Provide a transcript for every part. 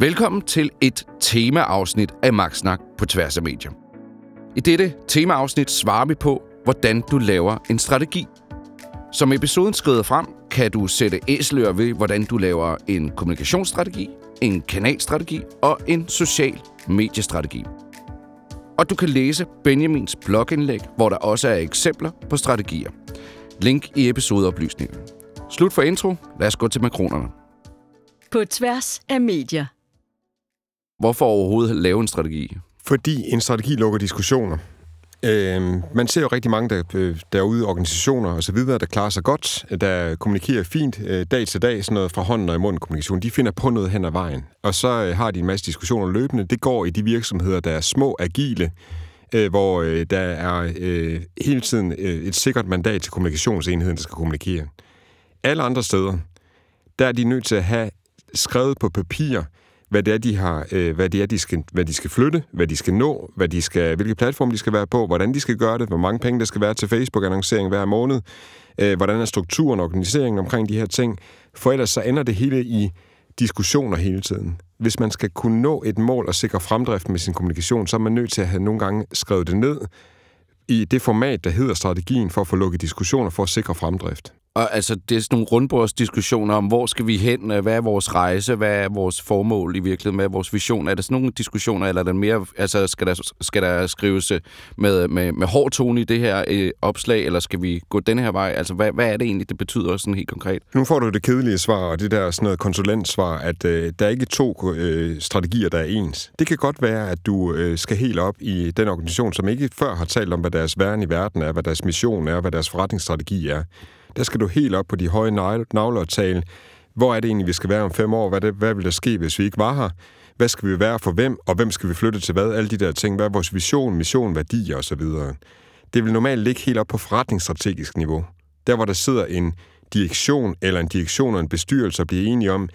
Velkommen til et temaafsnit af Magtsnak på tværs af medier. I dette temaafsnit svarer vi på, hvordan du laver en strategi. Som episoden skrider frem, kan du sætte æsler ved, hvordan du laver en kommunikationsstrategi, en kanalstrategi og en social mediestrategi. Og du kan læse Benjamins blogindlæg, hvor der også er eksempler på strategier. Link i episodeoplysningen. Slut for intro. Lad os gå til makronerne. På tværs af medier. Hvorfor overhovedet lave en strategi? Fordi en strategi lukker diskussioner. Øh, man ser jo rigtig mange der, øh, derude, organisationer og så videre, der klarer sig godt, der kommunikerer fint øh, dag til dag, sådan noget fra hånden og i munden kommunikation. De finder på noget hen ad vejen, og så øh, har de en masse diskussioner løbende. Det går i de virksomheder, der er små, agile, øh, hvor øh, der er øh, hele tiden øh, et sikkert mandat til kommunikationsenheden, der skal kommunikere. Alle andre steder, der er de nødt til at have skrevet på papir, hvad det er, de har, øh, hvad det er, de skal, hvad de skal flytte, hvad de skal nå, hvad de skal, hvilke platform de skal være på, hvordan de skal gøre det, hvor mange penge der skal være til Facebook-annoncering hver måned, øh, hvordan er strukturen og organiseringen omkring de her ting, for ellers så ender det hele i diskussioner hele tiden. Hvis man skal kunne nå et mål og sikre fremdrift med sin kommunikation, så er man nødt til at have nogle gange skrevet det ned i det format, der hedder strategien, for at få lukket diskussioner for at sikre fremdrift. Og altså, det er sådan nogle rundbordsdiskussioner om, hvor skal vi hen, øh, hvad er vores rejse, hvad er vores formål i virkeligheden, hvad er vores vision? Er der sådan nogle diskussioner, eller er der mere, altså skal der, skal der skrives øh, med, med, med hård tone i det her øh, opslag, eller skal vi gå den her vej? Altså, hvad, hvad er det egentlig, det betyder sådan helt konkret? Nu får du det kedelige svar, og det der sådan noget konsulentsvar, at øh, der er ikke to øh, strategier, der er ens. Det kan godt være, at du øh, skal helt op i den organisation, som ikke før har talt om, hvad deres væren i verden er, hvad deres mission er, hvad deres forretningsstrategi er der skal du helt op på de høje navler og tale, hvor er det egentlig, vi skal være om fem år? Hvad, det, hvad vil der ske, hvis vi ikke var her? Hvad skal vi være for hvem, og hvem skal vi flytte til hvad? Alle de der ting. Hvad er vores vision, mission, værdier osv.? Det vil normalt ligge helt op på forretningsstrategisk niveau. Der, hvor der sidder en direktion eller en direktion og en bestyrelse og bliver enige om,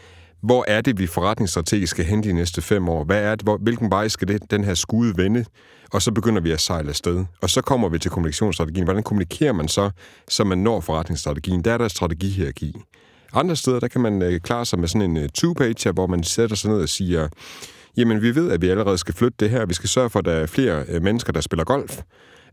hvor er det, vi forretningsstrategisk skal hen de næste fem år? Hvad er det, hvor, hvilken vej skal det, den her skude vende? Og så begynder vi at sejle afsted. Og så kommer vi til kommunikationsstrategien. Hvordan kommunikerer man så, så man når forretningsstrategien? Der er der strategihierarki. Andre steder, der kan man øh, klare sig med sådan en øh, two-page, hvor man sætter sig ned og siger, jamen vi ved, at vi allerede skal flytte det her. Vi skal sørge for, at der er flere øh, mennesker, der spiller golf.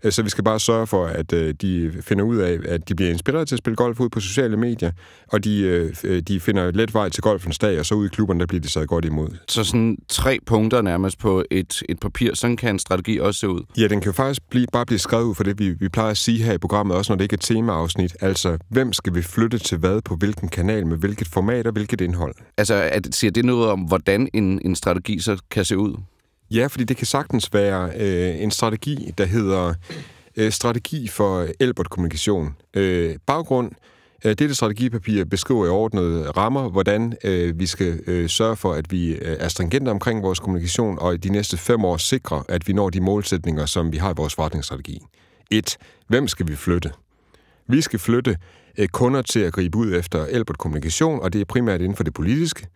Øh, så vi skal bare sørge for, at øh, de finder ud af, at de bliver inspireret til at spille golf ud på sociale medier, og de, øh, de finder let vej til golfens dag, og så ud i klubberne, der bliver de så godt imod. Så sådan tre punkter nærmest på et, et papir, sådan kan en strategi også se ud? Ja, den kan jo faktisk blive, bare blive skrevet ud for det, vi, vi plejer at sige her i programmet, også når det ikke er temaafsnit. Altså, hvem skal vi flytte til hvad på hvilken kanal, med hvilket format og hvilket indhold? Altså, at, siger det noget om, hvordan en, en strategi så kan se ud? Ja, fordi det kan sagtens være øh, en strategi, der hedder øh, Strategi for Elbert-kommunikation. Øh, baggrund, øh, dette strategipapir beskriver i ordnede rammer, hvordan øh, vi skal øh, sørge for, at vi øh, er stringente omkring vores kommunikation, og i de næste fem år sikre, at vi når de målsætninger, som vi har i vores forretningsstrategi. 1. Hvem skal vi flytte? Vi skal flytte øh, kunder til at gribe ud efter Elbert Kommunikation, og det er primært inden for det politiske.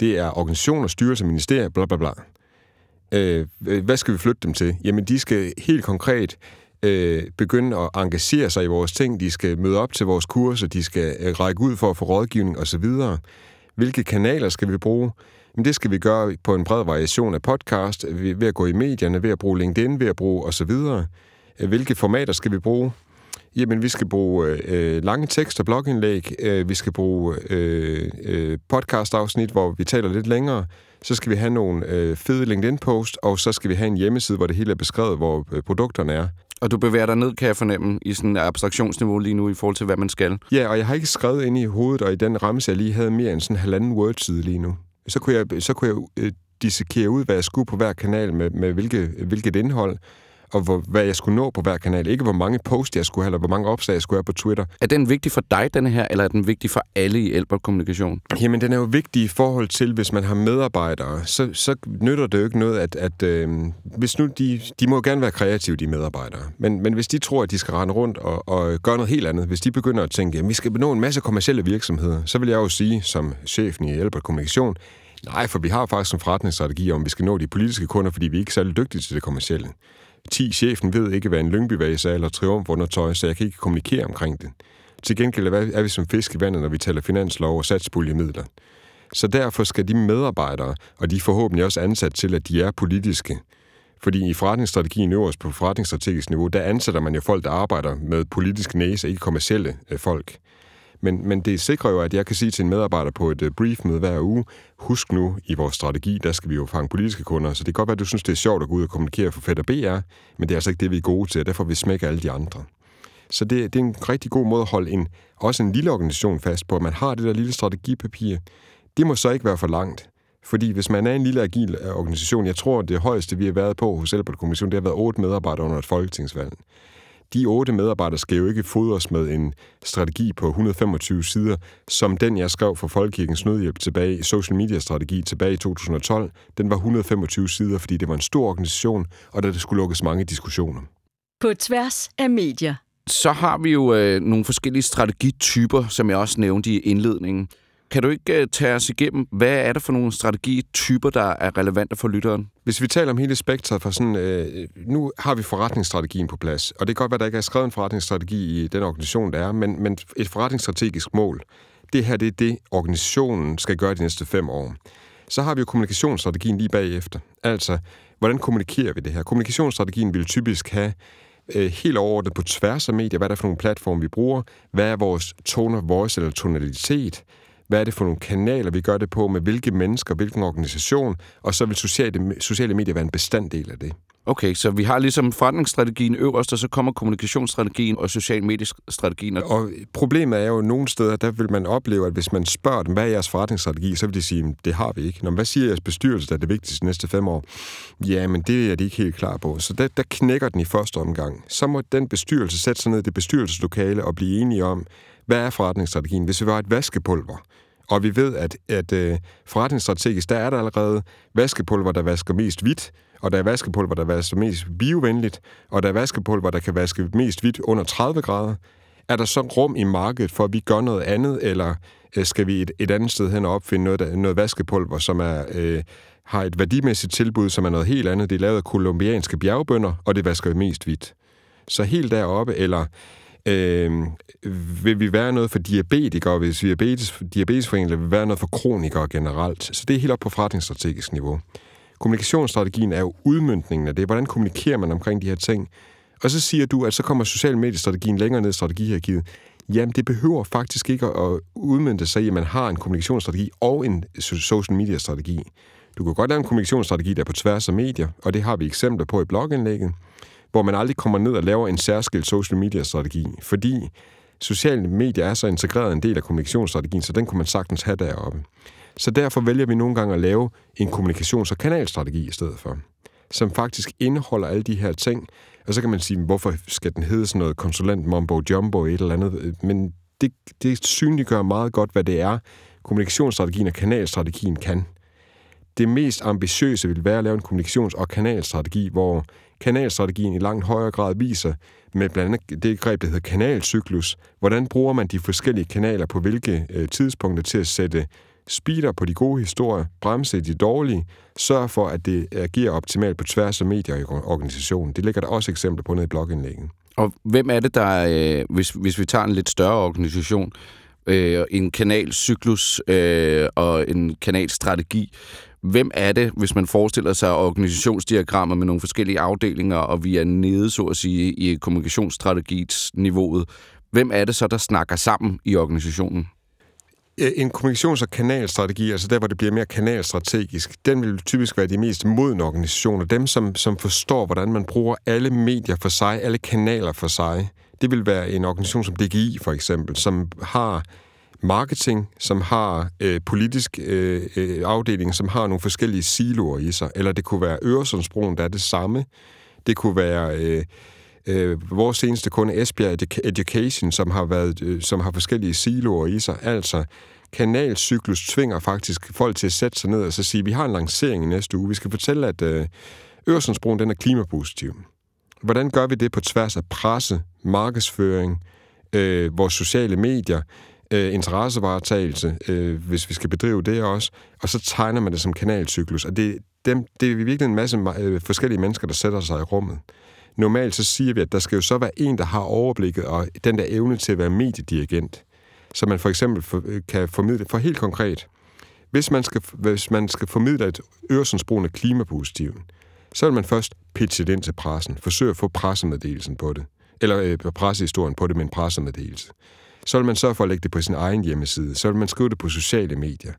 Det er organisationer, styrelser, ministerier, bla bla bla. Øh, hvad skal vi flytte dem til? Jamen, de skal helt konkret øh, begynde at engagere sig i vores ting. De skal møde op til vores kurser, de skal øh, række ud for at få rådgivning osv. Hvilke kanaler skal vi bruge? Jamen, det skal vi gøre på en bred variation af podcast, ved at gå i medierne, ved at bruge LinkedIn, ved at bruge osv. Øh, hvilke formater skal vi bruge? Jamen, vi skal bruge øh, lange tekster, blogindlæg, øh, vi skal bruge øh, øh, podcast-afsnit, hvor vi taler lidt længere, så skal vi have nogle øh, fede LinkedIn-post, og så skal vi have en hjemmeside, hvor det hele er beskrevet, hvor øh, produkterne er. Og du bevæger dig ned, kan jeg fornemme, i sådan en abstraktionsniveau lige nu i forhold til, hvad man skal. Ja, og jeg har ikke skrevet ind i hovedet, og i den ramme, jeg lige havde mere end sådan en halvanden word-side lige nu. Så kunne jeg, så kunne jeg øh, dissekere ud, hvad jeg skulle på hver kanal med, med hvilke, hvilket indhold og hvor, hvad jeg skulle nå på hver kanal. Ikke hvor mange posts jeg skulle have, eller hvor mange opslag jeg skulle have på Twitter. Er den vigtig for dig, denne her, eller er den vigtig for alle i Elbert Kommunikation? Jamen, den er jo vigtig i forhold til, hvis man har medarbejdere, så, så nytter det jo ikke noget, at, at øh, hvis nu de, de må jo gerne være kreative, de medarbejdere, men, men hvis de tror, at de skal rende rundt og, og gøre noget helt andet, hvis de begynder at tænke, at vi skal nå en masse kommersielle virksomheder, så vil jeg jo sige, som chefen i Elbert Kommunikation, Nej, for vi har faktisk en forretningsstrategi om, vi skal nå de politiske kunder, fordi vi er ikke særlig dygtige til det kommercielle. 10. Chefen ved ikke, hvad en lyngbyvase er eller triumfundertøj, så jeg kan ikke kommunikere omkring det. Til gengæld er vi som fisk i vandet, når vi taler finanslov og satspuljemidler. Så derfor skal de medarbejdere, og de er forhåbentlig også ansat til, at de er politiske. Fordi i forretningsstrategien øverst på forretningsstrategisk niveau, der ansætter man jo folk, der arbejder med politisk næse, ikke kommercielle øh, folk. Men, men det sikrer jo, at jeg kan sige til en medarbejder på et øh, brief med hver uge, husk nu, i vores strategi, der skal vi jo fange politiske kunder, så det kan godt være, at du synes, det er sjovt at gå ud og kommunikere for Fed og BR, men det er altså ikke det, vi er gode til, og derfor vi smække alle de andre. Så det, det er en rigtig god måde at holde en, også en lille organisation fast på, at man har det der lille strategipapir. Det må så ikke være for langt. Fordi hvis man er en lille agil øh, organisation, jeg tror, det højeste, vi har været på hos Kommission, det har været otte medarbejdere under et folketingsvalg. De otte medarbejdere skal jo ikke fodres med en strategi på 125 sider, som den, jeg skrev for Folkekirkens Nødhjælp tilbage, social media strategi tilbage i 2012. Den var 125 sider, fordi det var en stor organisation, og der skulle lukkes mange diskussioner. På tværs af medier. Så har vi jo øh, nogle forskellige strategityper, som jeg også nævnte i indledningen. Kan du ikke øh, tage os igennem, hvad er det for nogle strategityper, der er relevante for lytteren? Hvis vi taler om hele spektret for sådan, øh, nu har vi forretningsstrategien på plads, og det kan godt være, at der ikke er skrevet en forretningsstrategi i den organisation, der er, men, men et forretningsstrategisk mål, det her det er det, organisationen skal gøre de næste fem år. Så har vi jo kommunikationsstrategien lige bagefter. Altså, hvordan kommunikerer vi det her? Kommunikationsstrategien vil typisk have øh, helt overordnet på tværs af medier, hvad er der for nogle platforme, vi bruger, hvad er vores tone of voice eller tonalitet, hvad er det for nogle kanaler, vi gør det på, med hvilke mennesker, hvilken organisation, og så vil sociale, sociale medier være en bestanddel af det. Okay, så vi har ligesom forretningsstrategien øverst, og så kommer kommunikationsstrategien og social mediestrategien. Og problemet er jo, at nogle steder, der vil man opleve, at hvis man spørger dem, hvad er jeres forretningsstrategi, så vil de sige, det har vi ikke. Når, hvad siger jeres bestyrelse, der er det vigtigste de næste fem år? Ja, men det er de ikke helt klar på. Så der, der knækker den i første omgang. Så må den bestyrelse sætte sig ned i det bestyrelseslokale og blive enige om, hvad er forretningsstrategien? Hvis vi var et vaskepulver, og vi ved, at, at øh, forretningsstrategisk, der er der allerede vaskepulver, der vasker mest hvidt, og der er vaskepulver, der vasker mest biovenligt, og der er vaskepulver, der kan vaske mest hvidt under 30 grader. Er der så rum i markedet for, at vi gør noget andet, eller øh, skal vi et, et andet sted hen og opfinde noget, noget vaskepulver, som er, Øh, har et værdimæssigt tilbud, som er noget helt andet? Det er lavet af kolumbianske bjergbønder, og det vasker mest hvidt. Så helt deroppe, eller Øh, vil vi være noget for diabetikere, hvis diabetes, diabetesforeninger vil være noget for kronikere generelt. Så det er helt op på forretningsstrategisk niveau. Kommunikationsstrategien er jo udmyndningen af det. Hvordan kommunikerer man omkring de her ting? Og så siger du, at så kommer social mediestrategien længere ned i strategihierarkiet. Jamen, det behøver faktisk ikke at udmyndte sig i, at man har en kommunikationsstrategi og en social media-strategi. Du kan godt lave en kommunikationsstrategi, der er på tværs af medier, og det har vi eksempler på i blogindlægget hvor man aldrig kommer ned og laver en særskilt social media-strategi, fordi sociale medier er så integreret en del af kommunikationsstrategien, så den kunne man sagtens have deroppe. Så derfor vælger vi nogle gange at lave en kommunikations- og kanalstrategi i stedet for, som faktisk indeholder alle de her ting. Og så kan man sige, hvorfor skal den hedde sådan noget konsulent mumbo jumbo et eller andet? Men det, det synliggør meget godt, hvad det er, kommunikationsstrategien og kanalstrategien kan. Det mest ambitiøse vil være at lave en kommunikations- og kanalstrategi, hvor kanalstrategien i langt højere grad viser, med blandt andet det greb, der hedder kanalcyklus, hvordan bruger man de forskellige kanaler på hvilke øh, tidspunkter til at sætte speeder på de gode historier, bremse de dårlige, sørge for, at det agerer optimalt på tværs af medier i organisationen. Det ligger der også eksempler på nede i blogindlæggen. Og hvem er det, der, øh, hvis, hvis vi tager en lidt større organisation, øh, en kanalcyklus øh, og en kanalstrategi, Hvem er det, hvis man forestiller sig organisationsdiagrammer med nogle forskellige afdelinger, og vi er nede, så at sige, i kommunikationsstrategiets-niveauet, hvem er det så, der snakker sammen i organisationen? En kommunikations- og kanalstrategi, altså der, hvor det bliver mere kanalstrategisk, den vil typisk være de mest modne organisationer. Dem, som, som forstår, hvordan man bruger alle medier for sig, alle kanaler for sig. Det vil være en organisation som DGI, for eksempel, som har marketing, som har øh, politisk øh, øh, afdeling, som har nogle forskellige siloer i sig. Eller det kunne være Øresundsbroen, der er det samme. Det kunne være øh, øh, vores seneste kunde, Esbjerg Education, som har, været, øh, som har forskellige siloer i sig. Altså, kanalcyklus tvinger faktisk folk til at sætte sig ned og så sige, vi har en lancering i næste uge. Vi skal fortælle, at øh, Øresundsbroen den er klimapositiv. Hvordan gør vi det på tværs af presse, markedsføring, øh, vores sociale medier, øh, interessevaretagelse, øh, hvis vi skal bedrive det også, og så tegner man det som kanalcyklus. Og det, dem, det er virkelig en masse øh, forskellige mennesker, der sætter sig i rummet. Normalt så siger vi, at der skal jo så være en, der har overblikket og den der evne til at være mediedirigent. Så man for eksempel for, øh, kan formidle for helt konkret, Hvis man skal, hvis man skal formidle, et Øresundsbroen er klimapositiv, så vil man først pitche det ind til pressen, forsøge at få pressemeddelelsen på det, eller øh, pressehistorien på det med en pressemeddelelse. Så vil man sørge for at lægge det på sin egen hjemmeside, så vil man skrive det på sociale medier,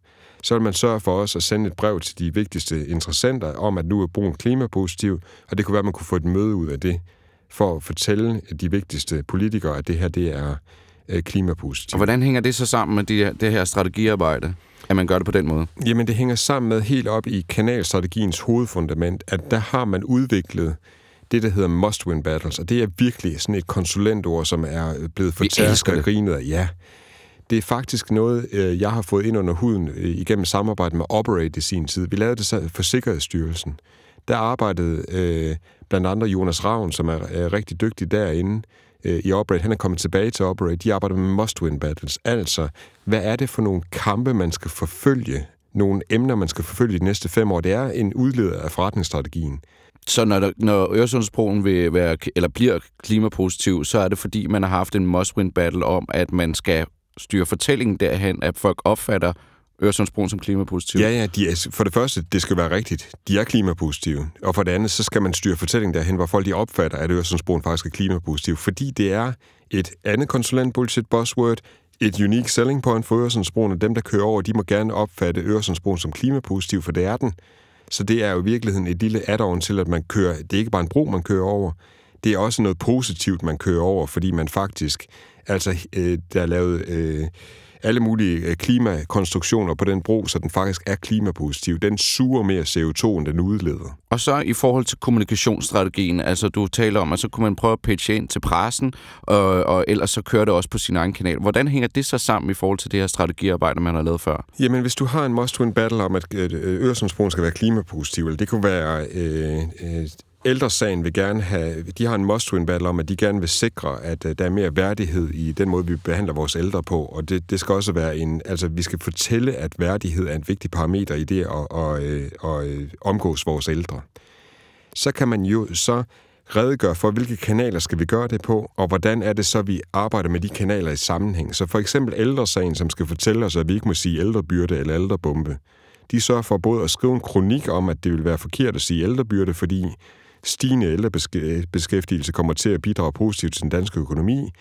så vil man sørge for os at sende et brev til de vigtigste interessenter om, at nu er broen klimapositiv, og det kunne være, at man kunne få et møde ud af det, for at fortælle de vigtigste politikere, at det her det er øh, klimapositivt. Og hvordan hænger det så sammen med de, det her strategiarbejde, at man gør det på den måde? Jamen, det hænger sammen med helt op i kanalstrategiens hovedfundament, at der har man udviklet det, der hedder must-win battles, og det er virkelig sådan et konsulentord, som er blevet fortærsket og grinet af. Ja, det er faktisk noget, øh, jeg har fået ind under huden øh, igennem samarbejde med Operate i sin tid. Vi lavede det for Sikkerhedsstyrelsen. Der arbejdede øh, blandt andre Jonas Ravn, som er, er rigtig dygtig derinde øh, i Operate. Han er kommet tilbage til Operate. De arbejder med must-win battles. Altså, hvad er det for nogle kampe, man skal forfølge? Nogle emner, man skal forfølge de næste fem år. Det er en udleder af forretningsstrategien. Så når, der, når Øresundsbroen vil være, eller bliver klimapositiv, så er det fordi, man har haft en must-win battle om, at man skal styre fortællingen derhen, at folk opfatter Øresundsbroen som klimapositiv? Ja, ja. De er, for det første, det skal være rigtigt. De er klimapositive. Og for det andet, så skal man styre fortællingen derhen, hvor folk de opfatter, at Øresundsbroen faktisk er klimapositiv. Fordi det er et andet konsulent-bullshit buzzword, et unique selling point for Øresundsbroen, og dem, der kører over, de må gerne opfatte Øresundsbroen som klimapositiv, for det er den. Så det er jo i virkeligheden et lille add-on til, at man kører, det er ikke bare en bro, man kører over, det er også noget positivt, man kører over, fordi man faktisk, altså, øh, der er lavet øh, alle mulige øh, klimakonstruktioner på den bro, så den faktisk er klimapositiv. Den suger mere CO2, end den udleder. Og så i forhold til kommunikationsstrategien, altså du taler om, at så kunne man prøve at pitche ind til pressen, og, og ellers så kører det også på sin egen kanal. Hvordan hænger det så sammen i forhold til det her strategiarbejde, man har lavet før? Jamen, hvis du har en must-win battle om, at Øresundsbroen skal være klimapositiv, eller det kunne være... Øh, øh, Ældresagen vil gerne have, de har en must-win battle om, at de gerne vil sikre, at øh, der er mere værdighed i den måde, vi behandler vores ældre på. Og det, det skal også være en, altså vi skal fortælle, at værdighed er en vigtig parameter i det at, og, og, og, omgås vores ældre. Så kan man jo så redegøre for, hvilke kanaler skal vi gøre det på, og hvordan er det så, vi arbejder med de kanaler i sammenhæng. Så for eksempel ældresagen, som skal fortælle os, at vi ikke må sige ældrebyrde eller ældrebombe. De sørger for både at skrive en kronik om, at det vil være forkert at sige ældrebyrde, fordi stigende ældrebeskæftigelse kommer til at bidrage positivt til den danske økonomi.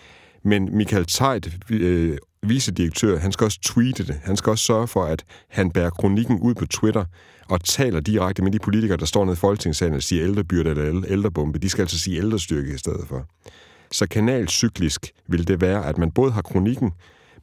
Men Michael Tejt, øh, vicedirektør, han skal også tweete det. Han skal også sørge for, at han bærer kronikken ud på Twitter og taler direkte med de politikere, der står nede i Folketingssalen og siger ældrebyrde eller ældrebombe. De skal altså sige ældrestyrke i stedet for. Så kanalcyklisk vil det være, at man både har kronikken,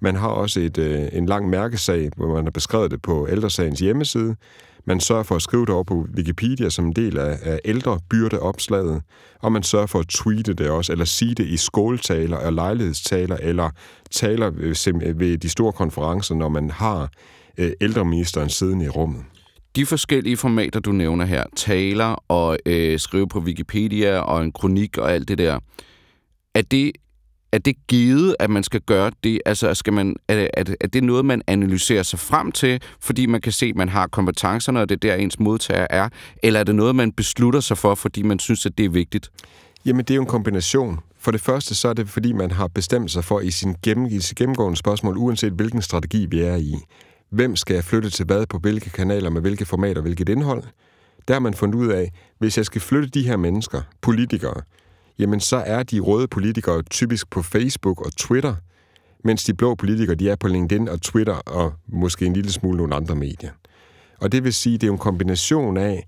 man har også et, øh, en lang mærkesag, hvor man har beskrevet det på ældresagens hjemmeside, man sørger for at skrive det over på Wikipedia som en del af, af ældrebyrdeopslaget, og man sørger for at tweete det også, eller sige det i skåltaler og lejlighedstaler, eller taler ved de store konferencer, når man har øh, ældreministeren siddende i rummet. De forskellige formater, du nævner her, taler og øh, skrive på Wikipedia og en kronik og alt det der, er det er det givet, at man skal gøre det? Altså, skal man, er, er, er det noget, man analyserer sig frem til, fordi man kan se, at man har kompetencerne, og det er der, ens modtager er? Eller er det noget, man beslutter sig for, fordi man synes, at det er vigtigt? Jamen, det er jo en kombination. For det første, så er det, fordi man har bestemt sig for i sin, gennem, i sin gennemgående spørgsmål, uanset hvilken strategi vi er i, hvem skal jeg flytte til hvad på hvilke kanaler, med hvilke formater, hvilket indhold? Der har man fundet ud af, hvis jeg skal flytte de her mennesker, politikere, jamen så er de røde politikere typisk på Facebook og Twitter, mens de blå politikere, de er på LinkedIn og Twitter og måske en lille smule nogle andre medier. Og det vil sige, det er en kombination af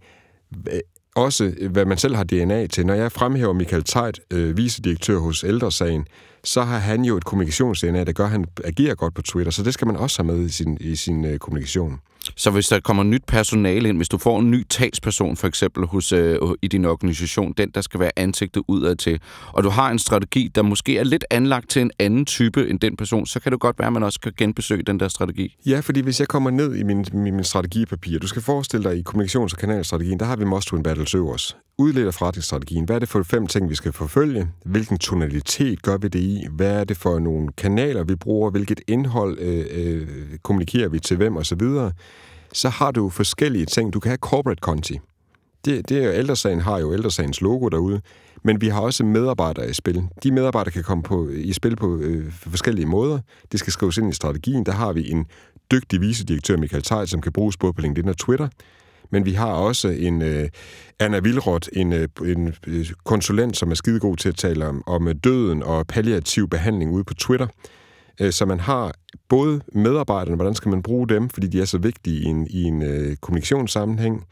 også, hvad man selv har DNA til. Når jeg fremhæver Michael Tejt, øh, vicedirektør hos Ældresagen, så har han jo et kommunikations-DNA, der gør, at han agerer godt på Twitter, så det skal man også have med i sin, i sin øh, kommunikation. Så hvis der kommer nyt personale ind, hvis du får en ny talsperson for eksempel hos, øh, i din organisation, den der skal være ansigtet udad til, og du har en strategi, der måske er lidt anlagt til en anden type end den person, så kan det godt være, at man også kan genbesøge den der strategi. Ja, fordi hvis jeg kommer ned i min, min, min strategipapir, du skal forestille dig i kommunikations- og kanalstrategien, der har vi must win battles øverst. Udledt af forretningsstrategien. Hvad er det for fem ting, vi skal forfølge? Hvilken tonalitet gør vi det i? Hvad er det for nogle kanaler, vi bruger? Hvilket indhold øh, øh, kommunikerer vi til hvem osv.? Så har du forskellige ting. Du kan have corporate konti. Det, det er ældresagen har jo ældresagens logo derude, men vi har også medarbejdere i spil. De medarbejdere kan komme på, i spil på øh, forskellige måder. Det skal skrives ind i strategien. Der har vi en dygtig vicedirektør, Michael Tej, som kan bruges både på LinkedIn og Twitter. Men vi har også en øh, Anna Vilrot, en, øh, en øh, konsulent, som er skidegod til at tale om, om døden og palliativ behandling ude på Twitter. Øh, så man har både medarbejderne, hvordan skal man bruge dem, fordi de er så vigtige i en, i en øh, kommunikationssammenhæng,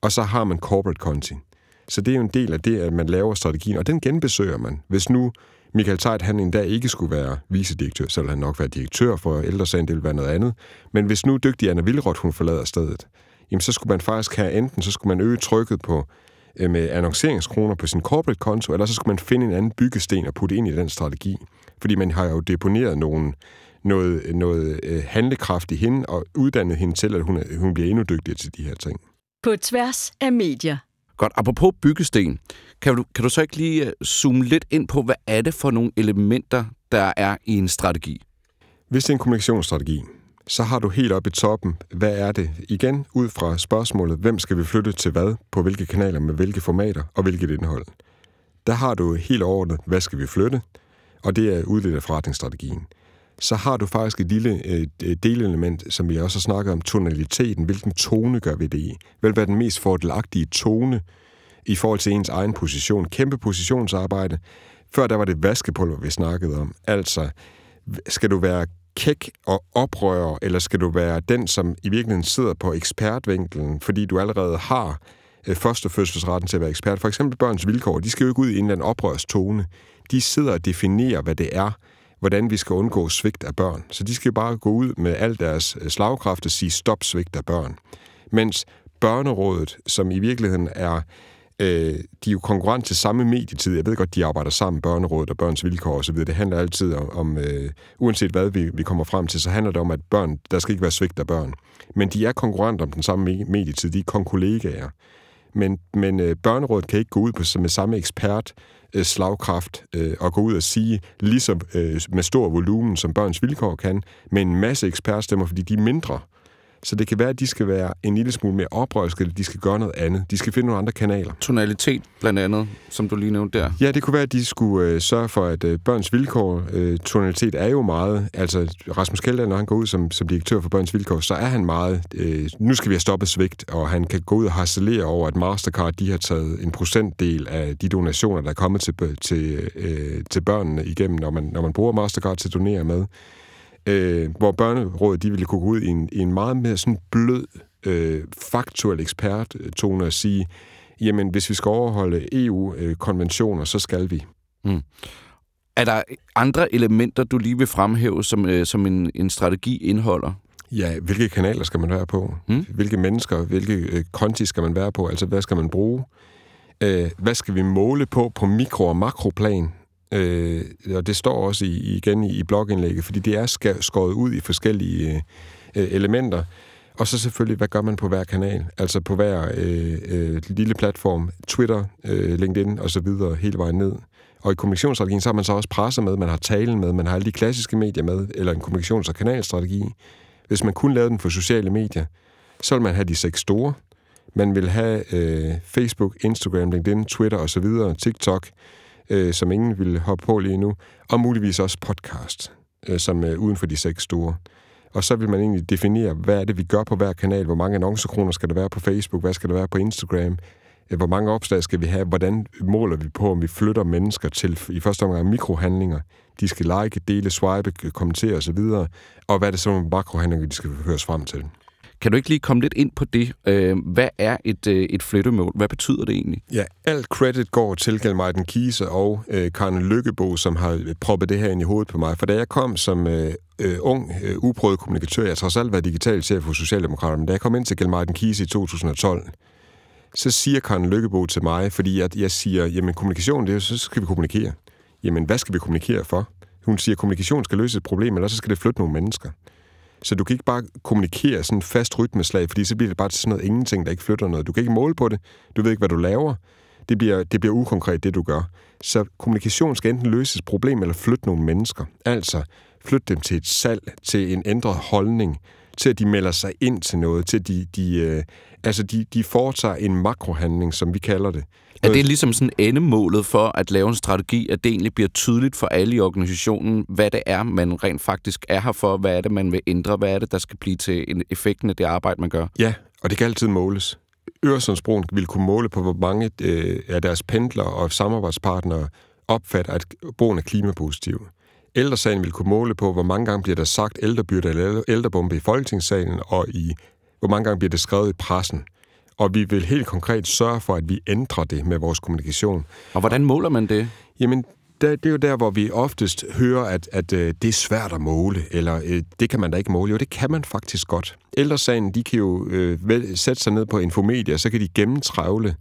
og så har man corporate content. Så det er jo en del af det, at man laver strategien, og den genbesøger man. Hvis nu Michael Tejt, han en dag ikke skulle være vicedirektør, så ville han nok være direktør for ældresagen, det ville være noget andet. Men hvis nu dygtig Anna Vilrot, hun forlader stedet, jamen så skulle man faktisk have enten, så skulle man øge trykket på øh, med annonceringskroner på sin corporate konto, eller så skulle man finde en anden byggesten og putte ind i den strategi. Fordi man har jo deponeret nogen, noget, noget øh, handlekraft i hende og uddannet hende til, at hun, hun bliver endnu dygtigere til de her ting. På tværs af medier. Godt. Apropos byggesten, kan du, kan du så ikke lige øh, zoome lidt ind på, hvad er det for nogle elementer, der er i en strategi? Hvis det er en kommunikationsstrategi, så har du helt oppe i toppen, hvad er det? Igen, ud fra spørgsmålet, hvem skal vi flytte til hvad, på hvilke kanaler, med hvilke formater og hvilket indhold. Der har du helt overordnet, hvad skal vi flytte? Og det er udledt af forretningsstrategien. Så har du faktisk et lille øh, delelement, som vi også har snakket om, tonaliteten. Hvilken tone gør vi det i? Hvad er den mest fordelagtige tone i forhold til ens egen position? Kæmpe positionsarbejde. Før der var det vaskepulver, vi snakkede om. Altså, skal du være kæk og oprører, eller skal du være den, som i virkeligheden sidder på ekspertvinkelen, fordi du allerede har øh, førstefødselsretten til at være ekspert? For eksempel børns vilkår, de skal jo ikke ud i en eller anden oprørstone. De sidder og definerer, hvad det er, hvordan vi skal undgå svigt af børn. Så de skal bare gå ud med al deres øh, slagkraft og sige stop svigt af børn. Mens børnerådet, som i virkeligheden er øh, de er jo konkurrent til samme medietid. Jeg ved godt, de arbejder sammen, Børnerådet og Børns Vilkår osv. Det handler altid om, om øh, uanset hvad vi, vi kommer frem til, så handler det om, at børn, der skal ikke være svigt af børn. Men de er konkurrenter om den samme medietid. De er konkollegaer. Men, men øh, Børnerådet kan ikke gå ud på med samme ekspert øh, slagkraft øh, at gå ud og sige, ligesom øh, med stor volumen, som Børns Vilkår kan, med en masse ekspertstemmer, fordi de er mindre. Så det kan være, at de skal være en lille smule mere oprørske, eller de skal gøre noget andet. De skal finde nogle andre kanaler. Tonalitet blandt andet, som du lige nævnte der. Ja, det kunne være, at de skulle øh, sørge for, at øh, børns vilkår, øh, tonalitet er jo meget, altså Rasmus Kjeldahl, når han går ud som, som direktør for børns vilkår, så er han meget, øh, nu skal vi have stoppet svigt, og han kan gå ud og harcelere over, at Mastercard, de har taget en procentdel af de donationer, der er kommet til, til, øh, til børnene igennem, når man, når man bruger Mastercard til at donere med øh, hvor børnerådet de ville kunne gå ud i en, i en meget mere sådan blød, øh, faktuel eksperttone og sige, jamen hvis vi skal overholde EU-konventioner, så skal vi. Mm. Er der andre elementer, du lige vil fremhæve, som, øh, som en, en strategi indeholder? Ja, hvilke kanaler skal man være på? Mm. Hvilke mennesker, hvilke øh, konti skal man være på? Altså, hvad skal man bruge? Øh, hvad skal vi måle på på mikro- og makroplan? Øh, og det står også i, igen i, i blogindlægget, fordi det er skåret ud i forskellige øh, øh, elementer. Og så selvfølgelig, hvad gør man på hver kanal? Altså på hver øh, øh, lille platform, Twitter, øh, LinkedIn og så videre, hele vejen ned. Og i kommunikationsstrategien, så har man så også presse med, man har talen med, man har alle de klassiske medier med, eller en kommunikations- og kanalstrategi. Hvis man kun lavede den for sociale medier, så vil man have de seks store. Man vil have øh, Facebook, Instagram, LinkedIn, Twitter og så videre, TikTok, øh, som ingen vil hoppe på lige nu, og muligvis også podcast, øh, som øh, uden for de seks store. Og så vil man egentlig definere, hvad er det, vi gør på hver kanal, hvor mange annoncekroner skal der være på Facebook, hvad skal der være på Instagram, øh, hvor mange opslag skal vi have, hvordan måler vi på, om vi flytter mennesker til i første omgang mikrohandlinger, de skal like, dele, swipe, kommentere osv., og hvad er det så nogle makrohandlinger, de skal høres frem til. Kan du ikke lige komme lidt ind på det? Øh, hvad er et, øh, et flyttemål? Hvad betyder det egentlig? Ja, alt credit går til Gelmeiden Kise og øh, Karen Lykkebo, som har proppet det her ind i hovedet på mig. For da jeg kom som øh, øh, ung, øh, uprøvet kommunikatør, jeg har trods alt været digital chef hos Socialdemokraterne, men da jeg kom ind til Gelmeiden Kise i 2012, så siger Karen Lykkebo til mig, fordi jeg, jeg siger, jamen kommunikation, det er, så skal vi kommunikere. Jamen, hvad skal vi kommunikere for? Hun siger, at kommunikation skal løse et problem, eller så skal det flytte nogle mennesker. Så du kan ikke bare kommunikere sådan en fast rytmeslag, fordi så bliver det bare til sådan noget ingenting, der ikke flytter noget. Du kan ikke måle på det. Du ved ikke, hvad du laver. Det bliver, det bliver ukonkret, det du gør. Så kommunikation skal enten løse et problem eller flytte nogle mennesker. Altså flytte dem til et salg, til en ændret holdning, til at de melder sig ind til noget, til at de, de, øh, altså de, de foretager en makrohandling, som vi kalder det. Er det ligesom sådan endemålet for at lave en strategi, at det egentlig bliver tydeligt for alle i organisationen, hvad det er, man rent faktisk er her for, hvad er det, man vil ændre, hvad er det, der skal blive til en effekten af det arbejde, man gør? Ja, og det kan altid måles. Øresundsbroen vil kunne måle på, hvor mange øh, af deres pendlere og samarbejdspartnere opfatter, at broen er klimapositiv. Ældresagen vil kunne måle på, hvor mange gange bliver der sagt ældrebyrde eller ældrebombe i Folketingssalen, og i hvor mange gange bliver det skrevet i pressen. Og vi vil helt konkret sørge for, at vi ændrer det med vores kommunikation. Og hvordan måler man det? Jamen, det er jo der, hvor vi oftest hører, at, at øh, det er svært at måle, eller øh, det kan man da ikke måle. Jo, det kan man faktisk godt. Ældresagen, de kan jo øh, sætte sig ned på Infomedia, så kan de gennemtrævle,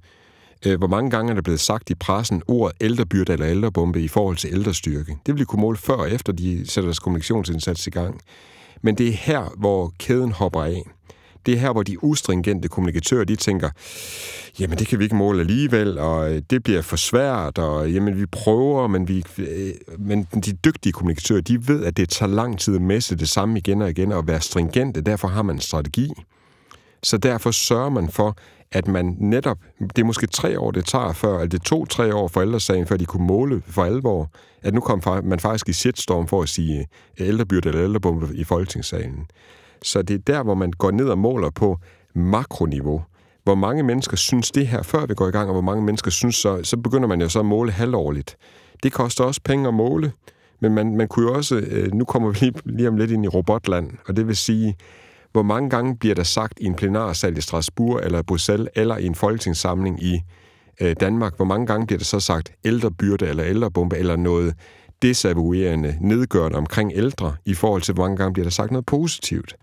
øh, hvor mange gange er der blevet sagt i pressen ordet ældrebyrde eller ældrebombe i forhold til ældrestyrke. Det vil de kunne måle før og efter, de sætter deres kommunikationsindsats i gang. Men det er her, hvor kæden hopper af det er her, hvor de ustringente kommunikatører, de tænker, jamen det kan vi ikke måle alligevel, og øh, det bliver for svært, og øh, jamen vi prøver, men, vi, øh, men de dygtige kommunikatører, de ved, at det tager lang tid at messe det samme igen og igen, og være stringente, derfor har man en strategi. Så derfor sørger man for, at man netop, det er måske tre år, det tager før, at det tog tre år for ældresagen, før de kunne måle for alvor, at nu kom man faktisk i shitstorm for at sige øh, ældrebyrde eller ældrebombe i Folketingssalen. Så det er der, hvor man går ned og måler på makroniveau. Hvor mange mennesker synes det her, før vi går i gang, og hvor mange mennesker synes så, så begynder man jo så at måle halvårligt. Det koster også penge at måle, men man, man kunne jo også, øh, nu kommer vi lige, lige om lidt ind i robotland, og det vil sige, hvor mange gange bliver der sagt i en plenarsal i Strasbourg, eller Bruxelles, eller i en folketingssamling i øh, Danmark, hvor mange gange bliver der så sagt ældrebyrde, eller ældrebombe, eller noget desavouerende, nedgørende omkring ældre, i forhold til, hvor mange gange bliver der sagt noget positivt?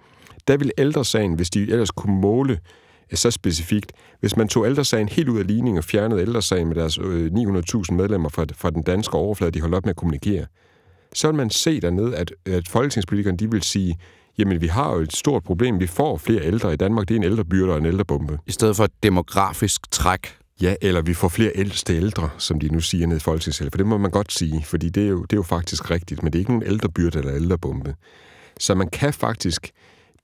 Der vil ældresagen, hvis de ellers kunne måle øh, så specifikt, hvis man tog ældresagen helt ud af ligningen og fjernede ældresagen med deres øh, 900.000 medlemmer fra, fra den danske overflade, de holdt op med at kommunikere, så vil man se dernede, at, at folketingspolitikerne de vil sige, jamen vi har jo et stort problem, vi får flere ældre i Danmark, det er en ældrebyrde og en ældrebombe. I stedet for et demografisk træk. Ja, eller vi får flere ældste ældre, som de nu siger nede i Folketingssalen, for det må man godt sige, fordi det er jo, det er jo faktisk rigtigt, men det er ikke nogen ældrebyrde eller ældrebombe. Så man kan faktisk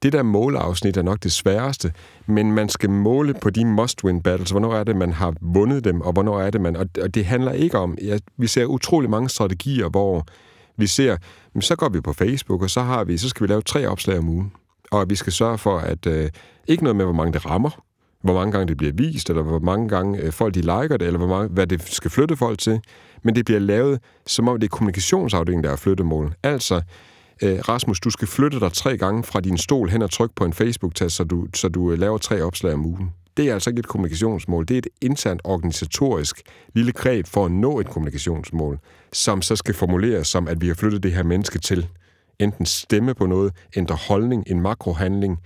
det der måleafsnit er nok det sværeste, men man skal måle på de must-win battles. Hvornår er det, man har vundet dem, og hvornår er det, man... Og det handler ikke om... Ja, vi ser utrolig mange strategier, hvor vi ser, men så går vi på Facebook, og så har vi, så skal vi lave tre opslag om ugen. Og vi skal sørge for, at øh, ikke noget med, hvor mange det rammer, hvor mange gange det bliver vist, eller hvor mange gange øh, folk de liker det, eller hvor mange, hvad det skal flytte folk til. Men det bliver lavet, som om det er kommunikationsafdelingen, der er flyttemål. Altså, øh, Rasmus, du skal flytte dig tre gange fra din stol hen og trykke på en Facebook-tast, så du, så du øh, laver tre opslag om ugen. Det er altså ikke et kommunikationsmål. Det er et internt organisatorisk lille greb for at nå et kommunikationsmål, som så skal formuleres som, at vi har flyttet det her menneske til. Enten stemme på noget, ændre holdning, en makrohandling,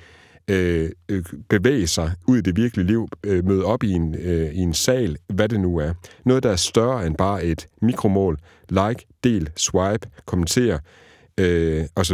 øh, øh bevæge sig ud i det virkelige liv, øh, møde op i en, øh, i en sal, hvad det nu er. Noget, der er større end bare et mikromål. Like, del, swipe, kommentere øh, og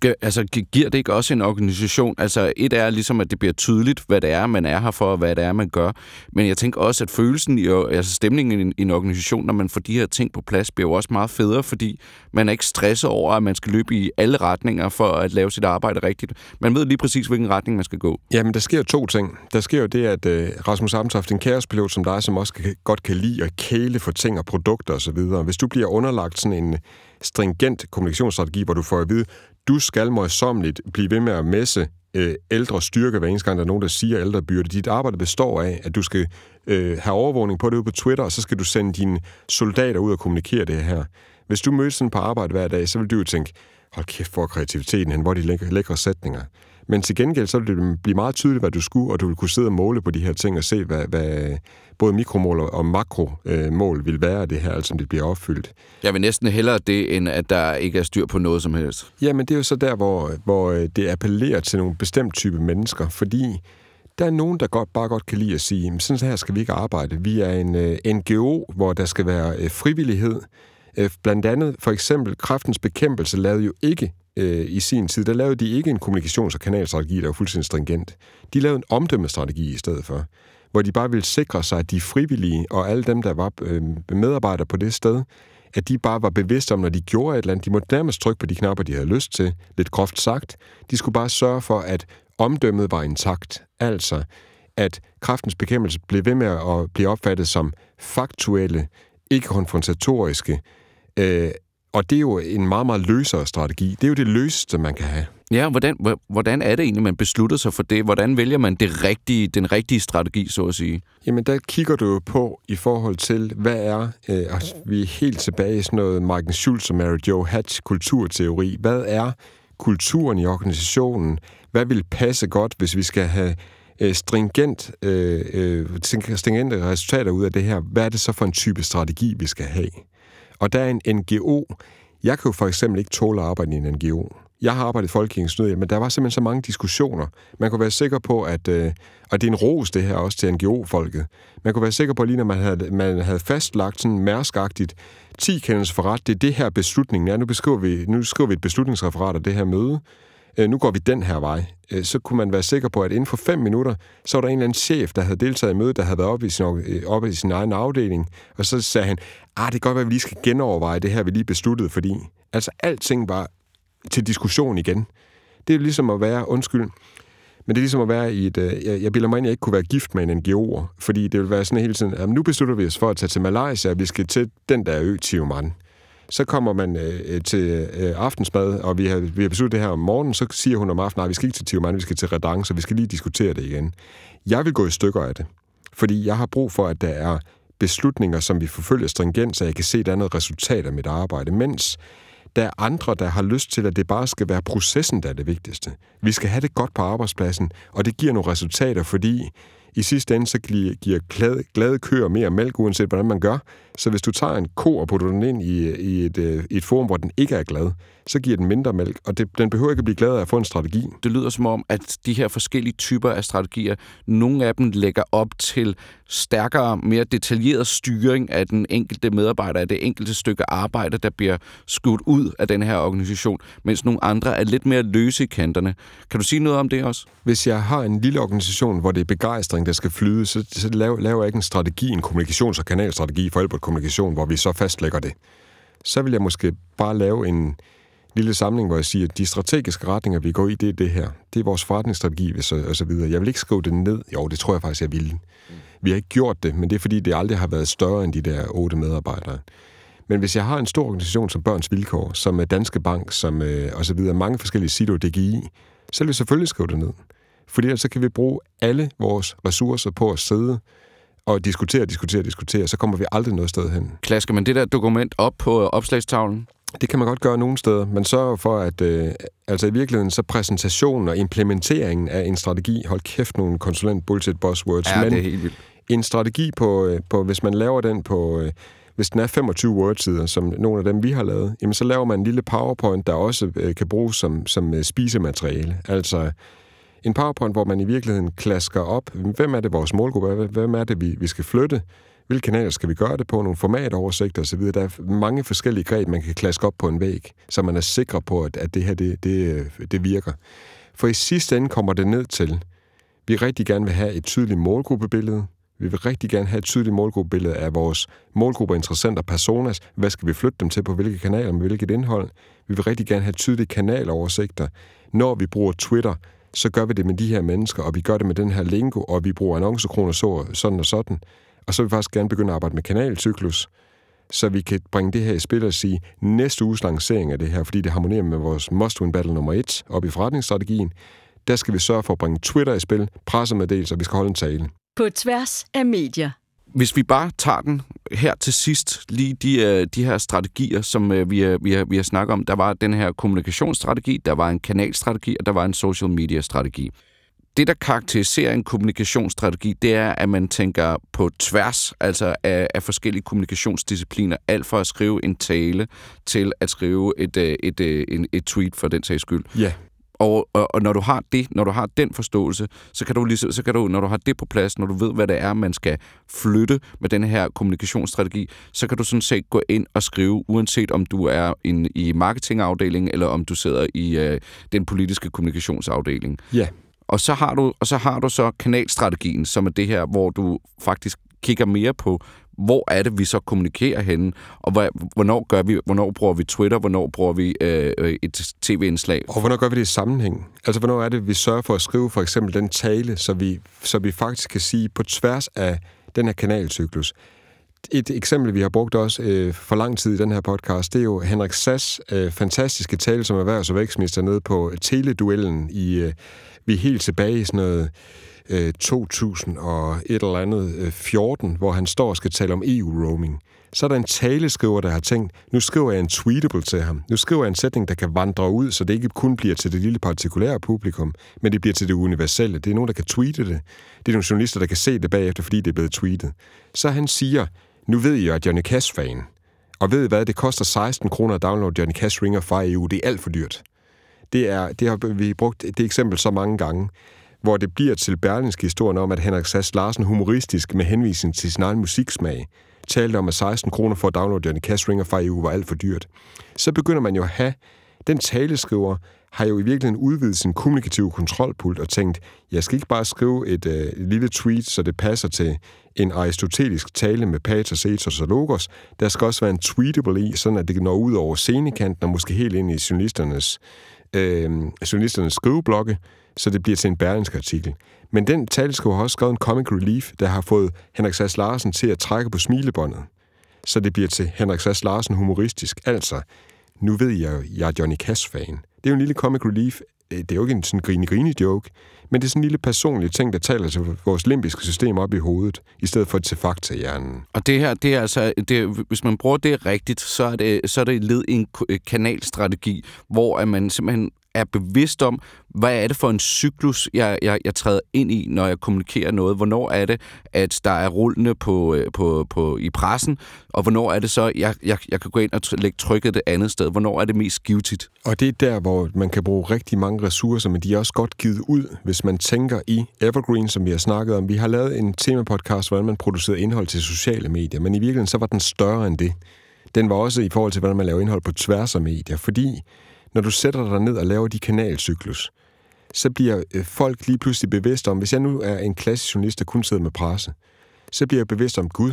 Gør. Altså, giver det ikke også en organisation? Altså, et er ligesom, at det bliver tydeligt, hvad det er, man er her for, og hvad det er, man gør. Men jeg tænker også, at følelsen, i, altså stemningen i en organisation, når man får de her ting på plads, bliver jo også meget federe, fordi man er ikke stresset over, at man skal løbe i alle retninger for at lave sit arbejde rigtigt. Man ved lige præcis, hvilken retning man skal gå. Jamen, der sker to ting. Der sker jo det, at øh, Rasmus Amtoft, en kaospilot som dig, som også kan, godt kan lide at kæle for ting og produkter osv., hvis du bliver underlagt sådan en stringent kommunikationsstrategi, hvor du får at vide, du skal møjsommeligt blive ved med at messe øh, ældre styrke, hver eneste gang der er nogen, der siger ældre byrde. Dit arbejde består af, at du skal øh, have overvågning på det ude på Twitter, og så skal du sende dine soldater ud og kommunikere det her. Hvis du mødes sådan på arbejde hver dag, så vil du jo tænke, hold kæft for kreativiteten hen, hvor de lækre, lækre sætninger. Men til gengæld, så vil det blive meget tydeligt, hvad du skulle, og du vil kunne sidde og måle på de her ting og se, hvad, hvad både mikromål og makromål øh, vil være det her, altså om det bliver opfyldt. Jeg vil næsten hellere det, end at der ikke er styr på noget som helst. Jamen, det er jo så der, hvor, hvor øh, det appellerer til nogle bestemt type mennesker, fordi der er nogen, der godt, bare godt kan lide at sige, sådan her skal vi ikke arbejde. Vi er en øh, NGO, hvor der skal være frivillighed. Uh, blandt andet, for eksempel, kraftens bekæmpelse lavede jo ikke øh, i sin tid, der lavede de ikke en kommunikations- og kanalstrategi, der var fuldstændig stringent. De lavede en omdømmestrategi i stedet for, hvor de bare ville sikre sig, at de frivillige og alle dem, der var øh, medarbejdere på det sted, at de bare var bevidste om, når de gjorde et eller andet, de måtte nærmest trykke på de knapper, de havde lyst til, lidt groft sagt. De skulle bare sørge for, at omdømmet var intakt. Altså, at kraftens bekæmpelse blev ved med at blive opfattet som faktuelle, ikke konfrontatoriske, øh, og det er jo en meget, meget løsere strategi. Det er jo det løseste, man kan have. Ja, hvordan, hvordan er det egentlig, man beslutter sig for det? Hvordan vælger man det rigtige, den rigtige strategi, så at sige? Jamen, der kigger du jo på i forhold til, hvad er, øh, altså, vi er helt tilbage i sådan noget Michael Schultz og Mary Jo Hatch kulturteori. Hvad er kulturen i organisationen? Hvad vil passe godt, hvis vi skal have øh, stringent, øh, øh, stringente resultater ud af det her? Hvad er det så for en type strategi, vi skal have? Og der er en NGO. Jeg kan jo for eksempel ikke tåle at arbejde i en NGO. Jeg har arbejdet i Folkekirkens Nødhjælp, men der var simpelthen så mange diskussioner. Man kunne være sikker på, at, øh, og det er en ros det her også til NGO-folket, man kunne være sikker på, lige når man havde, man havde fastlagt sådan mærskagtigt 10 kendelser for ret, det er det her beslutningen er. Nu, beskriver vi, nu skriver vi et beslutningsreferat af det her møde. Øh, nu går vi den her vej. Øh, så kunne man være sikker på, at inden for fem minutter, så var der en eller anden chef, der havde deltaget i mødet, der havde været oppe i sin, øh, oppe i sin egen afdeling, og så sagde han, ah, det kan godt være, at vi lige skal genoverveje det her, vi lige besluttede, fordi altså alting var til diskussion igen. Det er ligesom at være, undskyld, men det er ligesom at være i et... Jeg, jeg bilder mig ind, at jeg ikke kunne være gift med en NGO'er, fordi det ville være sådan hele tiden, jamen nu beslutter vi os for at tage til Malaysia, og vi skal til den der ø, Tioman. Så kommer man øh, til øh, aftensmad, og vi har, vi har besluttet det her om morgenen, så siger hun om aftenen, nej, vi skal ikke til Tijuana, vi skal til Redang, så vi skal lige diskutere det igen. Jeg vil gå i stykker af det, fordi jeg har brug for, at der er beslutninger, som vi forfølger stringent, så jeg kan se, at der er noget resultat af mit arbejde, mens der er andre, der har lyst til, at det bare skal være processen, der er det vigtigste. Vi skal have det godt på arbejdspladsen, og det giver nogle resultater, fordi i sidste ende, så giver glade køer mere mælk, uanset hvordan man gør. Så hvis du tager en ko og putter den ind i, i, et, øh, i et forum, hvor den ikke er glad, så giver den mindre mælk, og det, den behøver ikke at blive glad af at få en strategi. Det lyder som om, at de her forskellige typer af strategier, nogle af dem lægger op til stærkere, mere detaljeret styring af den enkelte medarbejder, af det enkelte stykke arbejde, der bliver skudt ud af den her organisation, mens nogle andre er lidt mere løse i kanterne. Kan du sige noget om det også? Hvis jeg har en lille organisation, hvor det er begejstring, der skal flyde, så, så laver, laver jeg ikke en strategi, en kommunikations- og kanalstrategi for kommunikation, hvor vi så fastlægger det. Så vil jeg måske bare lave en lille samling, hvor jeg siger, at de strategiske retninger, vi går i, det er det her. Det er vores forretningsstrategi, og så videre. Jeg vil ikke skrive det ned. Jo, det tror jeg faktisk, jeg ville. Vi har ikke gjort det, men det er fordi, det aldrig har været større end de der otte medarbejdere. Men hvis jeg har en stor organisation som Børns Vilkår, som er Danske Bank, som øh, og så videre, mange forskellige silo DGI, så vil jeg selvfølgelig skrive det ned. Fordi ellers så kan vi bruge alle vores ressourcer på at sidde og diskutere, diskutere, diskutere, så kommer vi aldrig noget sted hen. Klasker man det der dokument op på opslagstavlen? Det kan man godt gøre nogle steder. Man sørger for, at øh, altså i virkeligheden, så præsentationen og implementeringen af en strategi, hold kæft nogle konsulent bullshit buzzwords, ja, men det er helt vildt. en strategi på, øh, på, hvis man laver den på, øh, hvis den er 25 word-sider, som nogle af dem, vi har lavet, jamen så laver man en lille PowerPoint, der også øh, kan bruges som, som øh, spisemateriale. Altså en PowerPoint, hvor man i virkeligheden klasker op, hvem er det vores målgruppe hvem er det, vi, vi skal flytte, hvilke kanaler skal vi gøre det på, nogle formatoversigter osv. Der er mange forskellige greb, man kan klaske op på en væg, så man er sikker på, at, at det her det, det, det virker. For i sidste ende kommer det ned til, vi rigtig gerne vil have et tydeligt målgruppebillede, vi vil rigtig gerne have et tydeligt målgruppebillede af vores målgrupper, interessenter, personas. Hvad skal vi flytte dem til på hvilke kanaler, med hvilket indhold? Vi vil rigtig gerne have tydelige kanaloversigter. Når vi bruger Twitter, så gør vi det med de her mennesker, og vi gør det med den her lingo, og vi bruger annoncekroner så, sådan og sådan. Og så vil vi faktisk gerne begynde at arbejde med kanalcyklus, så vi kan bringe det her i spil og sige, næste uges lancering af det her, fordi det harmonerer med vores must-win battle nummer et op i forretningsstrategien, der skal vi sørge for at bringe Twitter i spil, pressemeddelelser, og vi skal holde en tale. På tværs af medier. Hvis vi bare tager den her til sidst, lige de, øh, de her strategier, som øh, vi, vi, har, vi har snakket om. Der var den her kommunikationsstrategi, der var en kanalstrategi, og der var en social media strategi. Det, der karakteriserer en kommunikationsstrategi, det er, at man tænker på tværs altså af, af forskellige kommunikationsdiscipliner. Alt fra at skrive en tale til at skrive et, øh, et, et, et, et tweet for den sags skyld. Ja. Og, og, og når du har det, når du har den forståelse, så kan du ligesom, så kan du, når du har det på plads, når du ved, hvad det er, man skal flytte med den her kommunikationsstrategi, så kan du sådan set gå ind og skrive, uanset om du er in, i marketingafdelingen, eller om du sidder i øh, den politiske kommunikationsafdeling. Ja. Og så har du og så har du så kanalstrategien, som er det her, hvor du faktisk kigger mere på, hvor er det, vi så kommunikerer henne, og hvornår, gør vi, hvornår bruger vi Twitter, hvornår bruger vi øh, øh, et tv-indslag. Og hvornår gør vi det i sammenhæng? Altså, hvornår er det, vi sørger for at skrive for eksempel den tale, så vi, så vi faktisk kan sige på tværs af den her kanalcyklus, et eksempel, vi har brugt også øh, for lang tid i den her podcast, det er jo Henrik Sass øh, fantastiske tale som erhvervs- og vækstminister nede på teleduellen i, øh, vi er helt tilbage i sådan noget øh, 2000 og et eller andet øh, 14, hvor han står og skal tale om EU-roaming. Så er der en taleskriver, der har tænkt, nu skriver jeg en tweetable til ham. Nu skriver jeg en sætning, der kan vandre ud, så det ikke kun bliver til det lille partikulære publikum, men det bliver til det universelle. Det er nogen, der kan tweete det. Det er nogle journalister, der kan se det bagefter, fordi det er blevet tweetet. Så han siger, nu ved jeg, at Johnny Cash-fan, og ved I hvad, det koster 16 kroner at downloade Johnny Cash ringer fra EU. Det er alt for dyrt. Det, er, det har vi brugt det eksempel så mange gange, hvor det bliver til Berlingske historien om, at Henrik Sass Larsen humoristisk med henvisning til sin egen musiksmag talte om, at 16 kroner for at downloade Johnny Cash ringer fra EU var alt for dyrt. Så begynder man jo at have den taleskriver, har jo i virkeligheden udvidet sin kommunikative kontrolpult og tænkt, jeg skal ikke bare skrive et øh, lille tweet, så det passer til en aristotelisk tale med patos, ethos og logos. Der skal også være en tweetable i, sådan at det når ud over scenekanten og måske helt ind i journalisternes, øh, journalisternes skriveblokke, så det bliver til en berlingsk artikel. Men den taleskriver har også skrevet en comic relief, der har fået Henrik Sass Larsen til at trække på smilebåndet, så det bliver til Henrik Sass Larsen humoristisk. Altså, nu ved jeg, jo, jeg er Johnny Cash-fan. Det er jo en lille comic relief. Øh, det er jo ikke en sådan grine joke, men det er sådan en lille personlig ting, der taler til vores limbiske system op i hovedet, i stedet for til fakta hjernen. Og det her, det er altså, det, hvis man bruger det rigtigt, så er det, så er det led i en kanalstrategi, hvor at man simpelthen er bevidst om, hvad er det for en cyklus, jeg, jeg, jeg træder ind i, når jeg kommunikerer noget? Hvornår er det, at der er rullende på, øh, på, på, i pressen? Og hvornår er det så, jeg, jeg, jeg kan gå ind og lægge trykket det andet sted? Hvornår er det mest givetigt? Og det er der, hvor man kan bruge rigtig mange ressourcer, men de er også godt givet ud, hvis man tænker i Evergreen, som vi har snakket om. Vi har lavet en temapodcast, hvordan man producerer indhold til sociale medier, men i virkeligheden så var den større end det. Den var også i forhold til, hvordan man laver indhold på tværs af medier, fordi når du sætter dig ned og laver de kanalcyklus, så bliver øh, folk lige pludselig bevidst om, hvis jeg nu er en klassisk journalist, der kun sidder med presse, så bliver jeg bevidst om, Gud,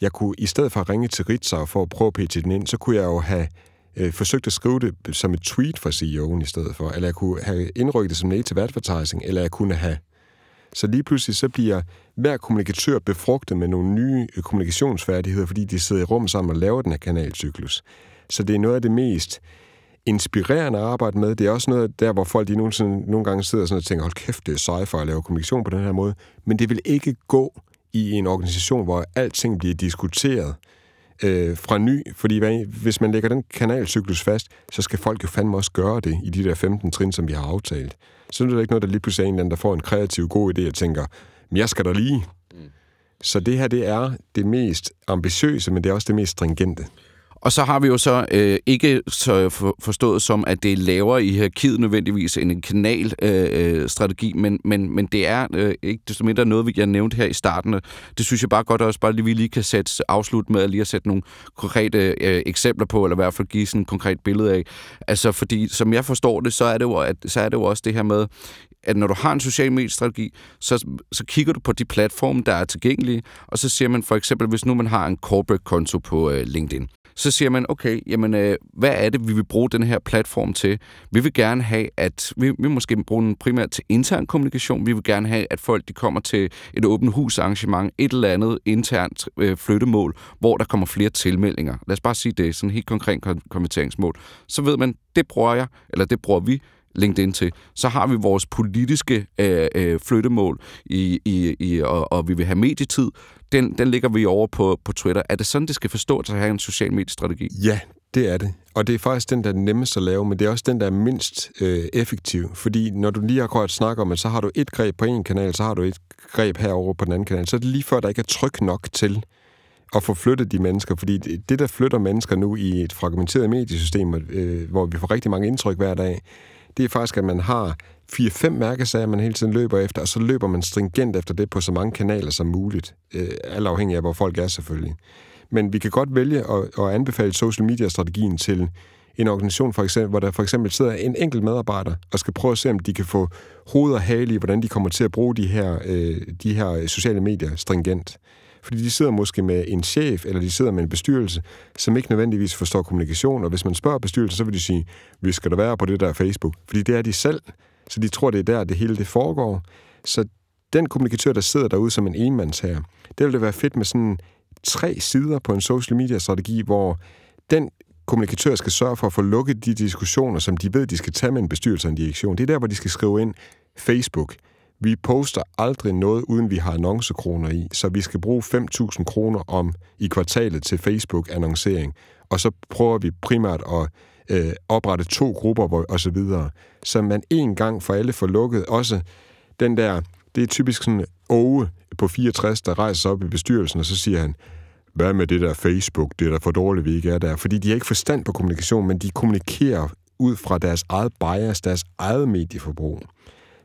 jeg kunne i stedet for at ringe til Ritzau for at prøve at pitche den ind, så kunne jeg jo have øh, forsøgt at skrive det som et tweet fra CEO'en i stedet for, eller jeg kunne have indrykket det som native advertising, eller jeg kunne have. Så lige pludselig så bliver hver kommunikatør befrugtet med nogle nye øh, kommunikationsfærdigheder, fordi de sidder i rum sammen og laver den her kanalcyklus. Så det er noget af det mest inspirerende at arbejde med. Det er også noget der, hvor folk de sådan, nogle gange sidder sådan og tænker, hold kæft, det er sej for at lave kommunikation på den her måde. Men det vil ikke gå i en organisation, hvor alting bliver diskuteret øh, fra ny. Fordi hvad, hvis man lægger den kanalcyklus fast, så skal folk jo fandme også gøre det i de der 15 trin, som vi har aftalt. Så er det ikke noget, der lige pludselig er en eller anden, der får en kreativ god idé og tænker, men jeg skal da lige. Mm. Så det her, det er det mest ambitiøse, men det er også det mest stringente. Og så har vi jo så øh, ikke så for, forstået som, at det er lavere i hierarkiet nødvendigvis end en kanalstrategi, øh, øh men, men, men det er øh, ikke desto mindre noget, vi har nævnt her i starten. Det synes jeg bare godt også bare lige, vi lige kan sætte, afslut med at lige at sætte nogle konkrete øh, eksempler på, eller i hvert fald give sådan et konkret billede af. Altså, fordi som jeg forstår det, så er det jo, at, så er det jo også det her med, at når du har en social mediestrategi, så, så kigger du på de platforme, der er tilgængelige, og så ser man for eksempel, hvis nu man har en corporate konto på øh, LinkedIn, så siger man, okay, jamen, øh, hvad er det, vi vil bruge den her platform til? Vi vil gerne have, at vi, vi måske bruge den primært til intern kommunikation. Vi vil gerne have, at folk de kommer til et åbent hus arrangement, et eller andet internt øh, flyttemål, hvor der kommer flere tilmeldinger. Lad os bare sige det, sådan et helt konkret konverteringsmål. Så ved man, det bruger jeg, eller det bruger vi LinkedIn til. Så har vi vores politiske øh, øh, flyttemål, i, i, i, og, og vi vil have medietid. Den, den ligger vi over på, på Twitter. Er det sådan, det skal forstås at have en social mediestrategi? Ja, det er det. Og det er faktisk den, der er nemmest at lave, men det er også den, der er mindst øh, effektiv. Fordi når du lige akkurat snakker om, at så har du et greb på en kanal, så har du et greb herover på den anden kanal, så er det lige før, der ikke er tryk nok til at få flyttet de mennesker. Fordi det, der flytter mennesker nu i et fragmenteret mediesystem, øh, hvor vi får rigtig mange indtryk hver dag, det er faktisk, at man har fire-fem mærkesager, man hele tiden løber efter, og så løber man stringent efter det på så mange kanaler som muligt. Øh, alt afhængig af, hvor folk er selvfølgelig. Men vi kan godt vælge at, at anbefale social media-strategien til en organisation, for eksempel, hvor der for eksempel sidder en enkelt medarbejder og skal prøve at se, om de kan få hoved og hale i, hvordan de kommer til at bruge de her, øh, de her sociale medier stringent. Fordi de sidder måske med en chef, eller de sidder med en bestyrelse, som ikke nødvendigvis forstår kommunikation. Og hvis man spørger bestyrelsen, så vil de sige, vi skal da være på det der Facebook. Fordi det er de selv. Så de tror, det er der, det hele det foregår. Så den kommunikatør, der sidder derude som en enmandsherre, det ville det være fedt med sådan tre sider på en social media strategi, hvor den kommunikatør skal sørge for at få lukket de diskussioner, som de ved, de skal tage med en bestyrelse og en direktion. Det er der, hvor de skal skrive ind Facebook. Vi poster aldrig noget, uden vi har annoncekroner i, så vi skal bruge 5.000 kroner om i kvartalet til Facebook-annoncering. Og så prøver vi primært at øh, oprette to grupper hvor, og så videre, så man en gang for alle får lukket også den der, det er typisk sådan Ove på 64, der rejser sig op i bestyrelsen, og så siger han, hvad med det der Facebook, det er da for dårligt, vi ikke er der. Fordi de har ikke forstand på kommunikation, men de kommunikerer ud fra deres eget bias, deres eget medieforbrug.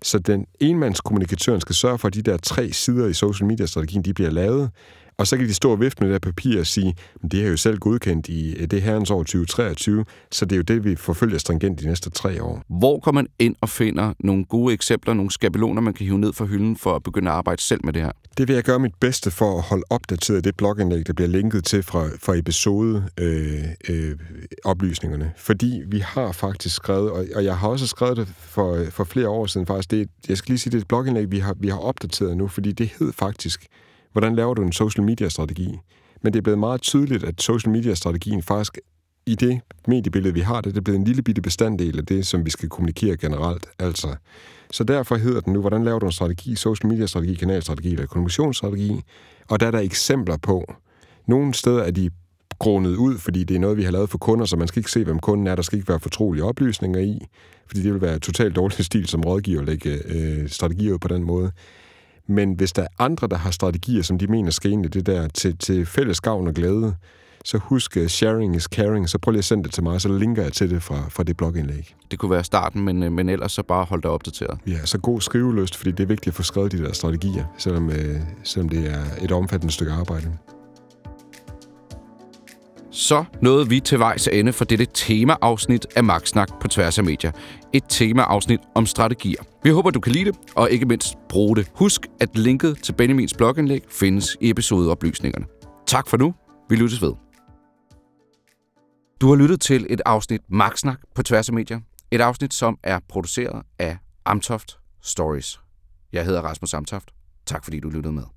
Så den enmandskommunikatøren skal sørge for, at de der tre sider i social media-strategien, de bliver lavet, og så kan de stå og vifte med det der papir og sige, men det er jo selv godkendt i øh, det herrens år 2023, så det er jo det, vi forfølger stringent de næste tre år. Hvor kommer man ind og finder nogle gode eksempler, nogle skabeloner, man kan hive ned fra hylden for at begynde at arbejde selv med det her? Det vil jeg gøre mit bedste for at holde opdateret det blogindlæg, der bliver linket til fra, fra episode øh, øh, oplysningerne. Fordi vi har faktisk skrevet, og, og jeg har også skrevet det for, for flere år siden faktisk, det, jeg skal lige sige, det er et blogindlæg, vi har, vi har opdateret nu, fordi det hed faktisk hvordan laver du en social media-strategi? Men det er blevet meget tydeligt, at social media-strategien faktisk i det mediebillede, vi har, det er blevet en lille bitte bestanddel af det, som vi skal kommunikere generelt. Altså. Så derfor hedder den nu, hvordan laver du en strategi, social media-strategi, kanalstrategi eller kommunikationsstrategi? Og der er der eksempler på. Nogle steder er de grånet ud, fordi det er noget, vi har lavet for kunder, så man skal ikke se, hvem kunden er. Der skal ikke være fortrolige oplysninger i, fordi det vil være totalt dårlig stil som rådgiver at lægge øh, strategier ud på den måde. Men hvis der er andre, der har strategier, som de mener skal ind i det der til, til fælles gavn og glæde, så husk, uh, sharing is caring, så prøv lige at sende det til mig, så linker jeg til det fra, fra det blogindlæg. Det kunne være starten, men, øh, men ellers så bare hold dig opdateret. Ja, så god skriveløst, fordi det er vigtigt at få skrevet de der strategier, selvom, uh, selvom det er et omfattende stykke arbejde så nåede vi til vejs ende for dette temaafsnit af Magtsnak på tværs af medier. Et temaafsnit om strategier. Vi håber, du kan lide det, og ikke mindst bruge det. Husk, at linket til Benjamins blogindlæg findes i episodeoplysningerne. Tak for nu. Vi lyttes ved. Du har lyttet til et afsnit Magtsnak på tværs af medier. Et afsnit, som er produceret af Amtoft Stories. Jeg hedder Rasmus Amtoft. Tak fordi du lyttede med.